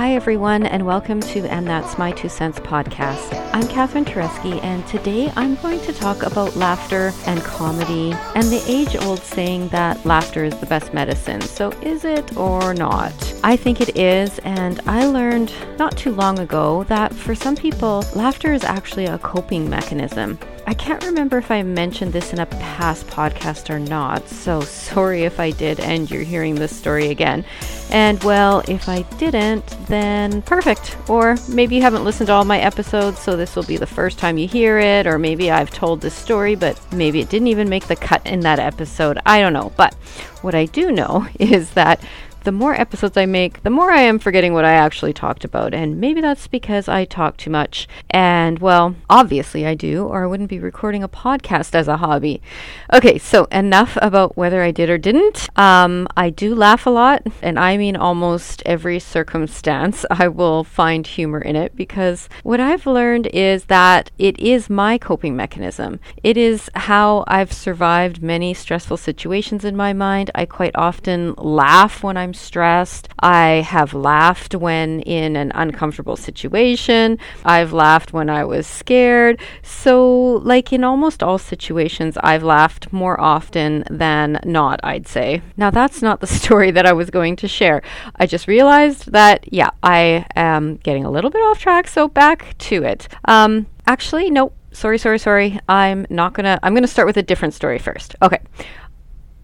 Hi, everyone, and welcome to And That's My Two Cents podcast. I'm Catherine Tereski, and today I'm going to talk about laughter and comedy and the age old saying that laughter is the best medicine. So, is it or not? I think it is, and I learned not too long ago that for some people, laughter is actually a coping mechanism. I can't remember if I mentioned this in a past podcast or not, so sorry if I did and you're hearing this story again. And well, if I didn't, then perfect. Or maybe you haven't listened to all my episodes, so this will be the first time you hear it, or maybe I've told this story, but maybe it didn't even make the cut in that episode. I don't know. But what I do know is that the more episodes I make, the more I am forgetting what I actually talked about. And maybe that's because I talk too much. And well, obviously I do, or I wouldn't be recording a podcast as a hobby. Okay, so enough about whether I did or didn't. Um, I do laugh a lot, and I mean almost every circumstance, I will find humor in it because what I've learned is that it is my coping mechanism. It is how I've survived many stressful situations in my mind. I quite often laugh when I'm I'm stressed. I have laughed when in an uncomfortable situation. I've laughed when I was scared. So, like in almost all situations, I've laughed more often than not, I'd say. Now, that's not the story that I was going to share. I just realized that, yeah, I am getting a little bit off track. So, back to it. Um, actually, nope sorry, sorry, sorry. I'm not gonna. I'm gonna start with a different story first. Okay.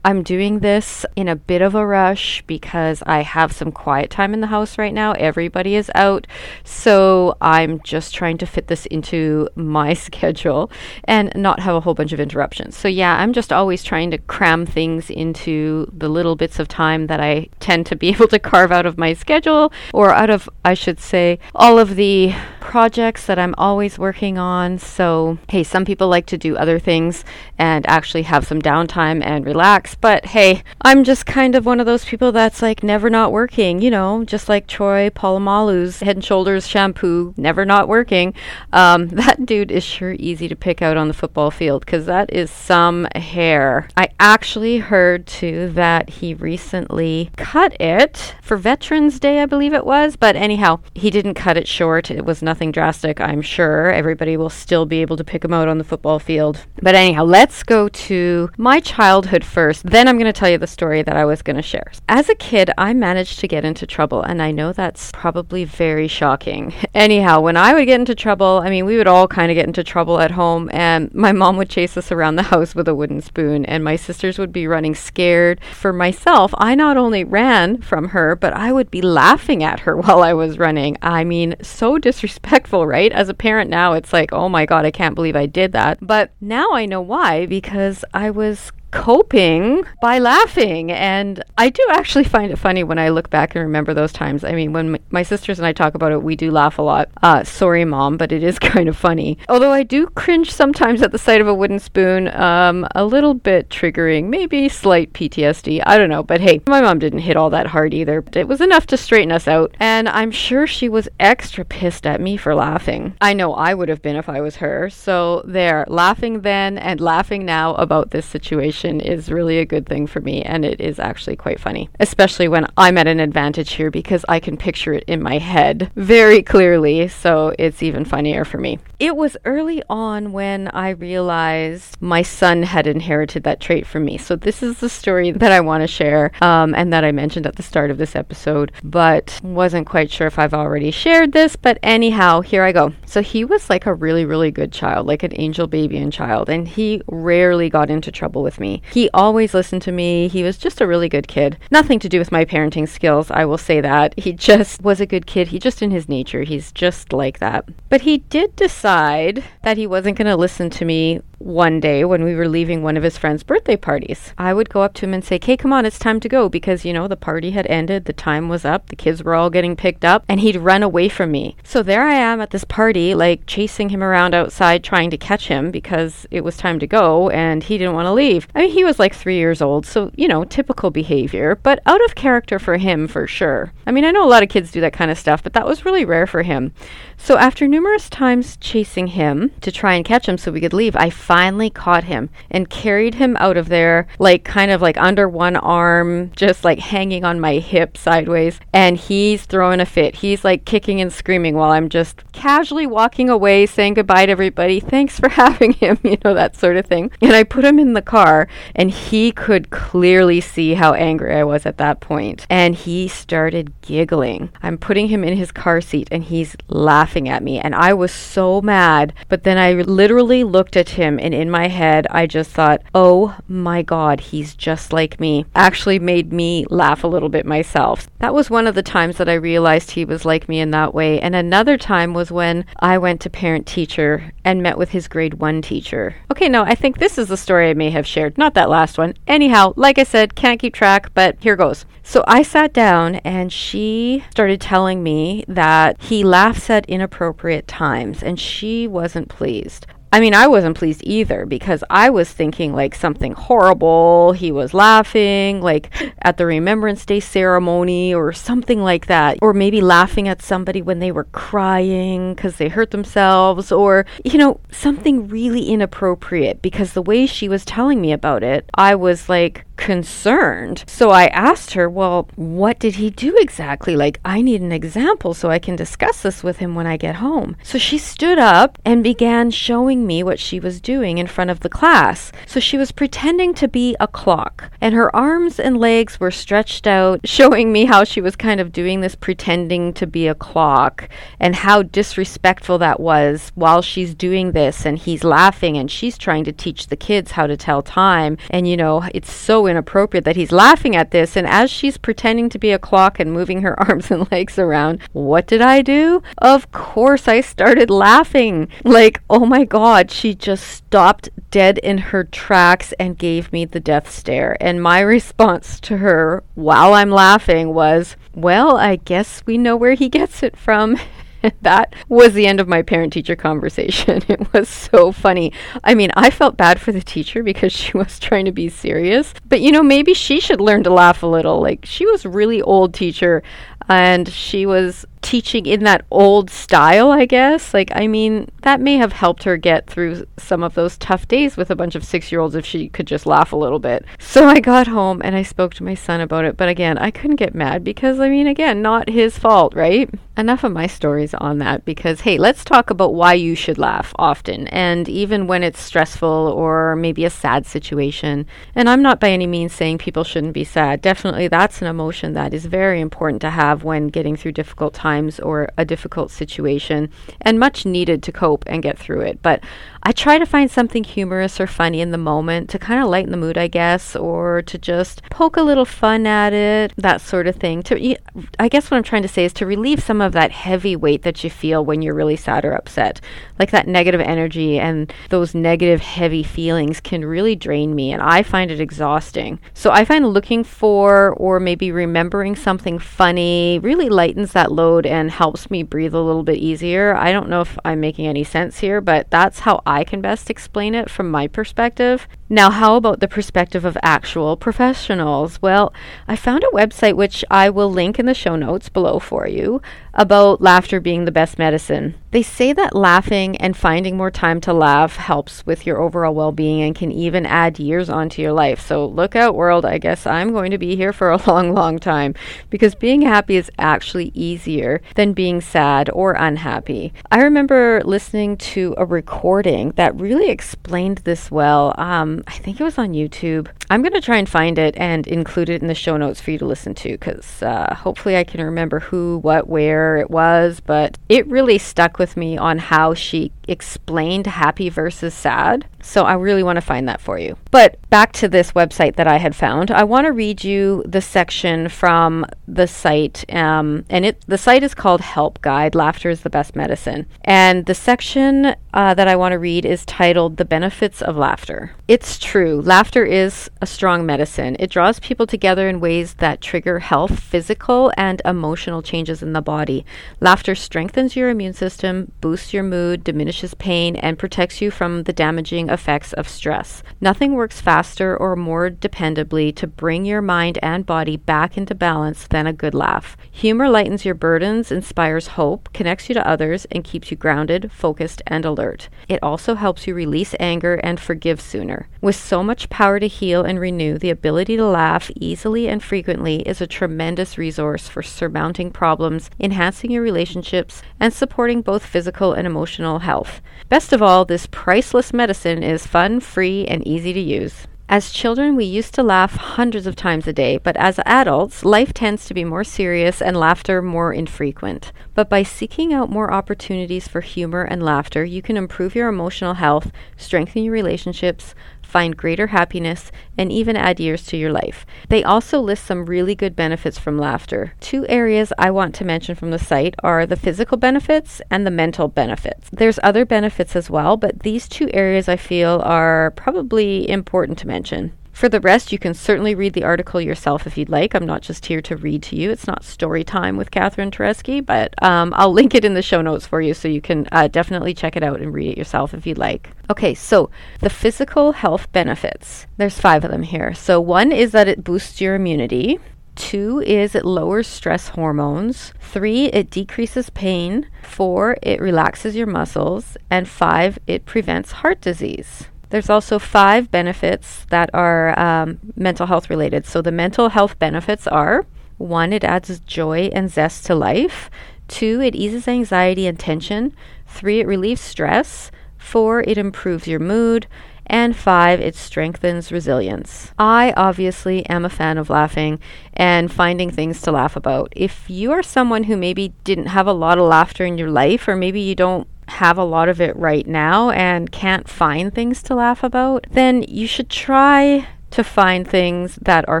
I'm doing this in a bit of a rush because I have some quiet time in the house right now. Everybody is out. So I'm just trying to fit this into my schedule and not have a whole bunch of interruptions. So, yeah, I'm just always trying to cram things into the little bits of time that I tend to be able to carve out of my schedule or out of, I should say, all of the projects that I'm always working on. So, hey, some people like to do other things and actually have some downtime and relax but hey, I'm just kind of one of those people that's like never not working, you know, just like Troy Polamalu's Head and Shoulders shampoo, never not working. Um, that dude is sure easy to pick out on the football field because that is some hair. I actually heard too that he recently cut it for Veterans Day, I believe it was. But anyhow, he didn't cut it short. It was nothing drastic, I'm sure. Everybody will still be able to pick him out on the football field. But anyhow, let's go to my childhood first first. Then I'm going to tell you the story that I was going to share. As a kid, I managed to get into trouble, and I know that's probably very shocking. Anyhow, when I would get into trouble, I mean, we would all kind of get into trouble at home, and my mom would chase us around the house with a wooden spoon, and my sisters would be running scared. For myself, I not only ran from her, but I would be laughing at her while I was running. I mean, so disrespectful, right? As a parent now, it's like, oh my God, I can't believe I did that. But now I know why, because I was coping by laughing. And I do actually find it funny when I look back and remember those times. I mean, when my sisters and I talk about it, we do laugh a lot. Uh, sorry, mom, but it is kind of funny. Although I do cringe sometimes at the sight of a wooden spoon, um, a little bit triggering, maybe slight PTSD. I don't know. But hey, my mom didn't hit all that hard either. It was enough to straighten us out. And I'm sure she was extra pissed at me for laughing. I know I would have been if I was her. So there, laughing then and laughing now about this situation is really a good thing for me, and it is actually quite funny, especially when I'm at an advantage here because I can picture it in my head very clearly, so it's even funnier for me. It was early on when I realized my son had inherited that trait from me. So, this is the story that I want to share um, and that I mentioned at the start of this episode, but wasn't quite sure if I've already shared this. But, anyhow, here I go. So, he was like a really, really good child, like an angel baby and child, and he rarely got into trouble with me. He always listened to me. He was just a really good kid. Nothing to do with my parenting skills, I will say that. He just was a good kid. He just in his nature, he's just like that. But he did decide that he wasn't going to listen to me one day when we were leaving one of his friends' birthday parties. I would go up to him and say, Hey, come on, it's time to go," because you know the party had ended, the time was up, the kids were all getting picked up, and he'd run away from me. So there I am at this party, like chasing him around outside, trying to catch him because it was time to go, and he didn't want to leave. I mean, he was like three years old, so you know, typical behavior, but out of character for him for sure. I mean, I know a lot of kids do that kind of stuff, but that was really rare for him. So after numerous times chasing him to try and catch him so we could leave, I finally caught him and carried him out of there, like kind of like under one arm, just like hanging on my hip sideways. And he's throwing a fit. He's like kicking and screaming while I'm just casually walking away, saying goodbye to everybody. Thanks for having him, you know, that sort of thing. And I put him in the car, and he could clearly see how angry I was at that point. And he started giggling. I'm putting him in his car seat, and he's laughing at me. And I was so mad. But then I literally looked at him, and in my head, I just thought, oh my God, he's just like me. Actually made me laugh a little bit myself. That was one of the times that I realized he was like me in that way. And another time was when I went to parent teacher and met with his grade one teacher. Okay, no, I think this is the story I may have shared, not that last one. Anyhow, like I said, can't keep track, but here goes. So I sat down and she started telling me that he laughs at inappropriate times and she wasn't pleased. I mean, I wasn't pleased either because I was thinking like something horrible. He was laughing, like at the Remembrance Day ceremony or something like that. Or maybe laughing at somebody when they were crying because they hurt themselves, or, you know, something really inappropriate because the way she was telling me about it, I was like, concerned. So I asked her, Well, what did he do exactly? Like, I need an example so I can discuss this with him when I get home. So she stood up and began showing me what she was doing in front of the class. So she was pretending to be a clock, and her arms and legs were stretched out, showing me how she was kind of doing this pretending to be a clock and how disrespectful that was while she's doing this. And he's laughing, and she's trying to teach the kids how to tell time. And, you know, it's so inappropriate that he's laughing at this. And as she's pretending to be a clock and moving her arms and legs around, what did I do? Of course, I started laughing. Like, oh my God, she just stopped dead in her tracks and gave me the death stare. And my response to her while I'm laughing was, well, I guess we know where he gets it from. that was the end of my parent teacher conversation. It was so funny. I mean, I felt bad for the teacher because she was trying to be serious. But you know, maybe she should learn to laugh a little. Like she was really old teacher and she was teaching in that old style, I guess. Like, I mean, that may have helped her get through some of those tough days with a bunch of six year olds if she could just laugh a little bit. So I got home and I spoke to my son about it. But again, I couldn't get mad because, I mean, again, not his fault, right? Enough of my stories on that because, hey, let's talk about why you should laugh often and even when it's stressful or maybe a sad situation. And I'm not by any means saying people shouldn't be sad. Definitely, that's an emotion that is very important to have when getting through difficult times or a difficult situation and much needed to cope and get through it. But I try to find something humorous or funny in the moment to kind of lighten the mood, I guess, or to just poke a little fun at it, that sort of thing. To I guess what I'm trying to say is to relieve some of that heavy weight that you feel when you're really sad or upset. Like that negative energy and those negative heavy feelings can really drain me and I find it exhausting. So I find looking for or maybe remembering something funny really lightens that load and helps me breathe a little bit easier. I don't know if I'm making any sense here, but that's how I can best explain it from my perspective. Now, how about the perspective of actual professionals? Well, I found a website which I will link in the show notes below for you about laughter being the best medicine. They say that laughing and finding more time to laugh helps with your overall well being and can even add years onto your life. So, look out, world. I guess I'm going to be here for a long, long time because being happy is actually easier than being sad or unhappy. I remember listening to a recording that really explained this well. Um, I think it was on YouTube. I'm going to try and find it and include it in the show notes for you to listen to because uh, hopefully I can remember who, what, where it was. But it really stuck with me on how she explained happy versus sad. So I really want to find that for you. But back to this website that I had found, I want to read you the section from the site, um, and it the site is called Help Guide. Laughter is the best medicine, and the section uh, that I want to read is titled "The Benefits of Laughter." It's true, laughter is a strong medicine. It draws people together in ways that trigger health, physical, and emotional changes in the body. Laughter strengthens your immune system boosts your mood, diminishes pain, and protects you from the damaging effects of stress. Nothing works faster or more dependably to bring your mind and body back into balance than a good laugh. Humor lightens your burdens, inspires hope, connects you to others, and keeps you grounded, focused, and alert. It also helps you release anger and forgive sooner. With so much power to heal and renew, the ability to laugh easily and frequently is a tremendous resource for surmounting problems, enhancing your relationships, and supporting both physical and emotional health. Best of all, this priceless medicine is fun, free, and easy to use. As children, we used to laugh hundreds of times a day, but as adults, life tends to be more serious and laughter more infrequent. But by seeking out more opportunities for humor and laughter, you can improve your emotional health, strengthen your relationships, find greater happiness, and even add years to your life. They also list some really good benefits from laughter. Two areas I want to mention from the site are the physical benefits and the mental benefits. There's other benefits as well, but these two areas I feel are probably important to mention. For the rest, you can certainly read the article yourself if you'd like. I'm not just here to read to you. It's not story time with Catherine Tereski, but um, I'll link it in the show notes for you so you can uh, definitely check it out and read it yourself if you'd like. Okay, so the physical health benefits. There's five of them here. So one is that it boosts your immunity. Two is it lowers stress hormones. Three, it decreases pain. Four, it relaxes your muscles. And five, it prevents heart disease. There's also five benefits that are um, mental health related. So the mental health benefits are one, it adds joy and zest to life. Two, it eases anxiety and tension. Three, it relieves stress. Four, it improves your mood. And five, it strengthens resilience. I obviously am a fan of laughing and finding things to laugh about. If you are someone who maybe didn't have a lot of laughter in your life, or maybe you don't have a lot of it right now and can't find things to laugh about, then you should try to find things that are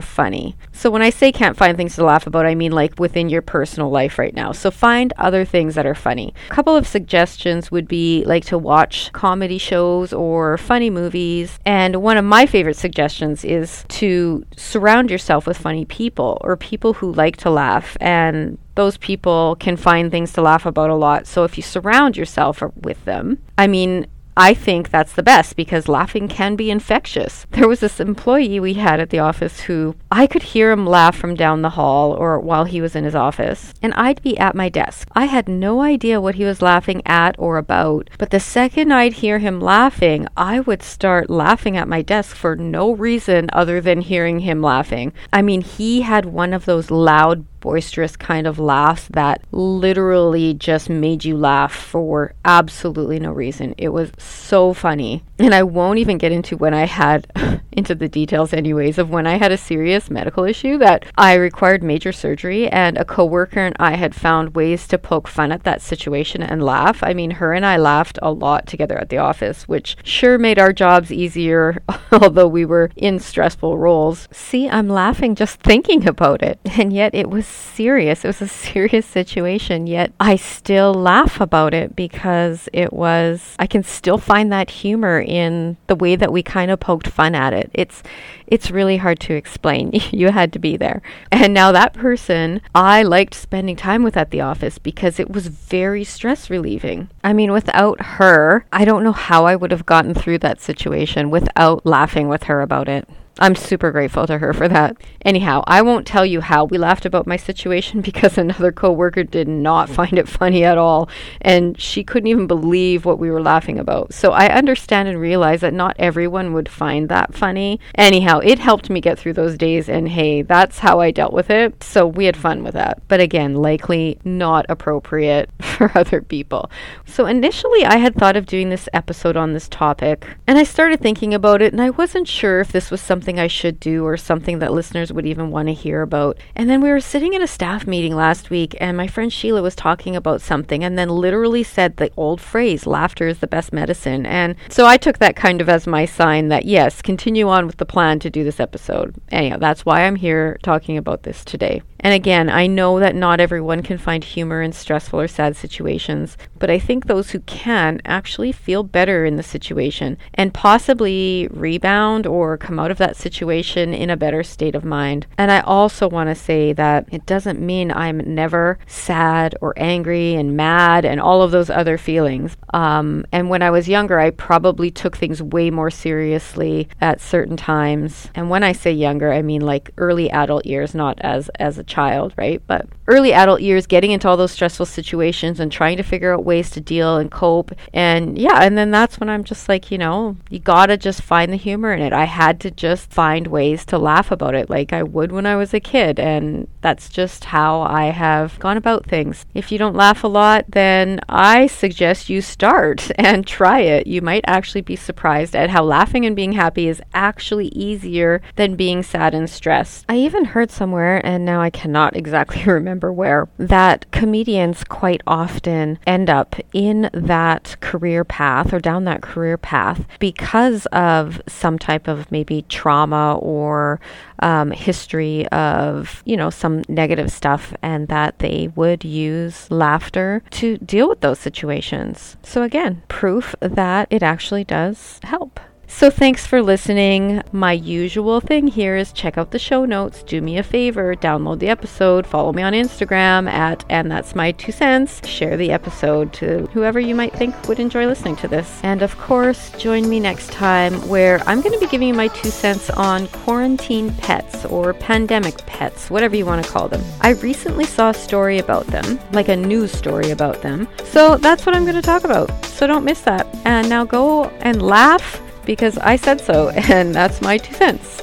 funny. So when I say can't find things to laugh about, I mean like within your personal life right now. So find other things that are funny. A couple of suggestions would be like to watch comedy shows or funny movies. And one of my favorite suggestions is to surround yourself with funny people or people who like to laugh and those people can find things to laugh about a lot. So if you surround yourself with them, I mean, I think that's the best because laughing can be infectious. There was this employee we had at the office who I could hear him laugh from down the hall or while he was in his office, and I'd be at my desk. I had no idea what he was laughing at or about, but the second I'd hear him laughing, I would start laughing at my desk for no reason other than hearing him laughing. I mean, he had one of those loud boisterous kind of laughs that literally just made you laugh for absolutely no reason. It was so funny. And I won't even get into when I had into the details anyways of when I had a serious medical issue that I required major surgery and a coworker and I had found ways to poke fun at that situation and laugh. I mean, her and I laughed a lot together at the office, which sure made our jobs easier although we were in stressful roles. See, I'm laughing just thinking about it. And yet it was serious. It was a serious situation, yet I still laugh about it because it was, I can still find that humor in the way that we kind of poked fun at it. It's, it's really hard to explain. you had to be there. And now that person, I liked spending time with at the office because it was very stress relieving. I mean, without her, I don't know how I would have gotten through that situation without laughing with her about it. I'm super grateful to her for that. Anyhow, I won't tell you how we laughed about my situation because another coworker did not mm-hmm. find it funny at all and she couldn't even believe what we were laughing about. So I understand and realize that not everyone would find that funny. Anyhow, it helped me get through those days and hey, that's how I dealt with it. So we had fun with that. But again, likely not appropriate for other people. So initially I had thought of doing this episode on this topic and I started thinking about it and I wasn't sure if this was something something I should do or something that listeners would even want to hear about. And then we were sitting in a staff meeting last week, and my friend Sheila was talking about something and then literally said the old phrase, laughter is the best medicine. And so I took that kind of as my sign that, yes, continue on with the plan to do this episode. Anyhow, that's why I'm here talking about this today. And again, I know that not everyone can find humor in stressful or sad situations, but I think those who can actually feel better in the situation and possibly rebound or come out of that situation in a better state of mind. And I also want to say that it doesn't mean I'm never sad or angry and mad and all of those other feelings. Um, and when I was younger, I probably took things way more seriously at certain times. And when I say younger, I mean like early adult years, not as as a child, right? But early adult years, getting into all those stressful situations and trying to figure out ways to deal and cope. And yeah, and then that's when I'm just like, you know, you gotta just find the humor in it. I had to just find ways to laugh about it like I would when I was a kid. And that's just how I have gone about things. If you don't laugh a lot, then I suggest you start and try it. You might actually be surprised at how laughing and being happy is actually easier than being sad and stressed. I even heard somewhere, and now I cannot exactly remember where, that comedians quite often end up in that career path or down that career path because of some type of maybe trauma or um, history of, you know, some negative stuff, and that they would use laughter to deal with those situations. So, again, proof that it actually does help. So thanks for listening. My usual thing here is check out the show notes. Do me a favor, download the episode, follow me on Instagram at and that's my two cents. Share the episode to whoever you might think would enjoy listening to this. And of course, join me next time where I'm going to be giving you my two cents on quarantine pets or pandemic pets, whatever you want to call them. I recently saw a story about them, like a news story about them. So that's what I'm going to talk about. So don't miss that. And now go and laugh because I said so, and that's my two cents.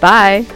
Bye.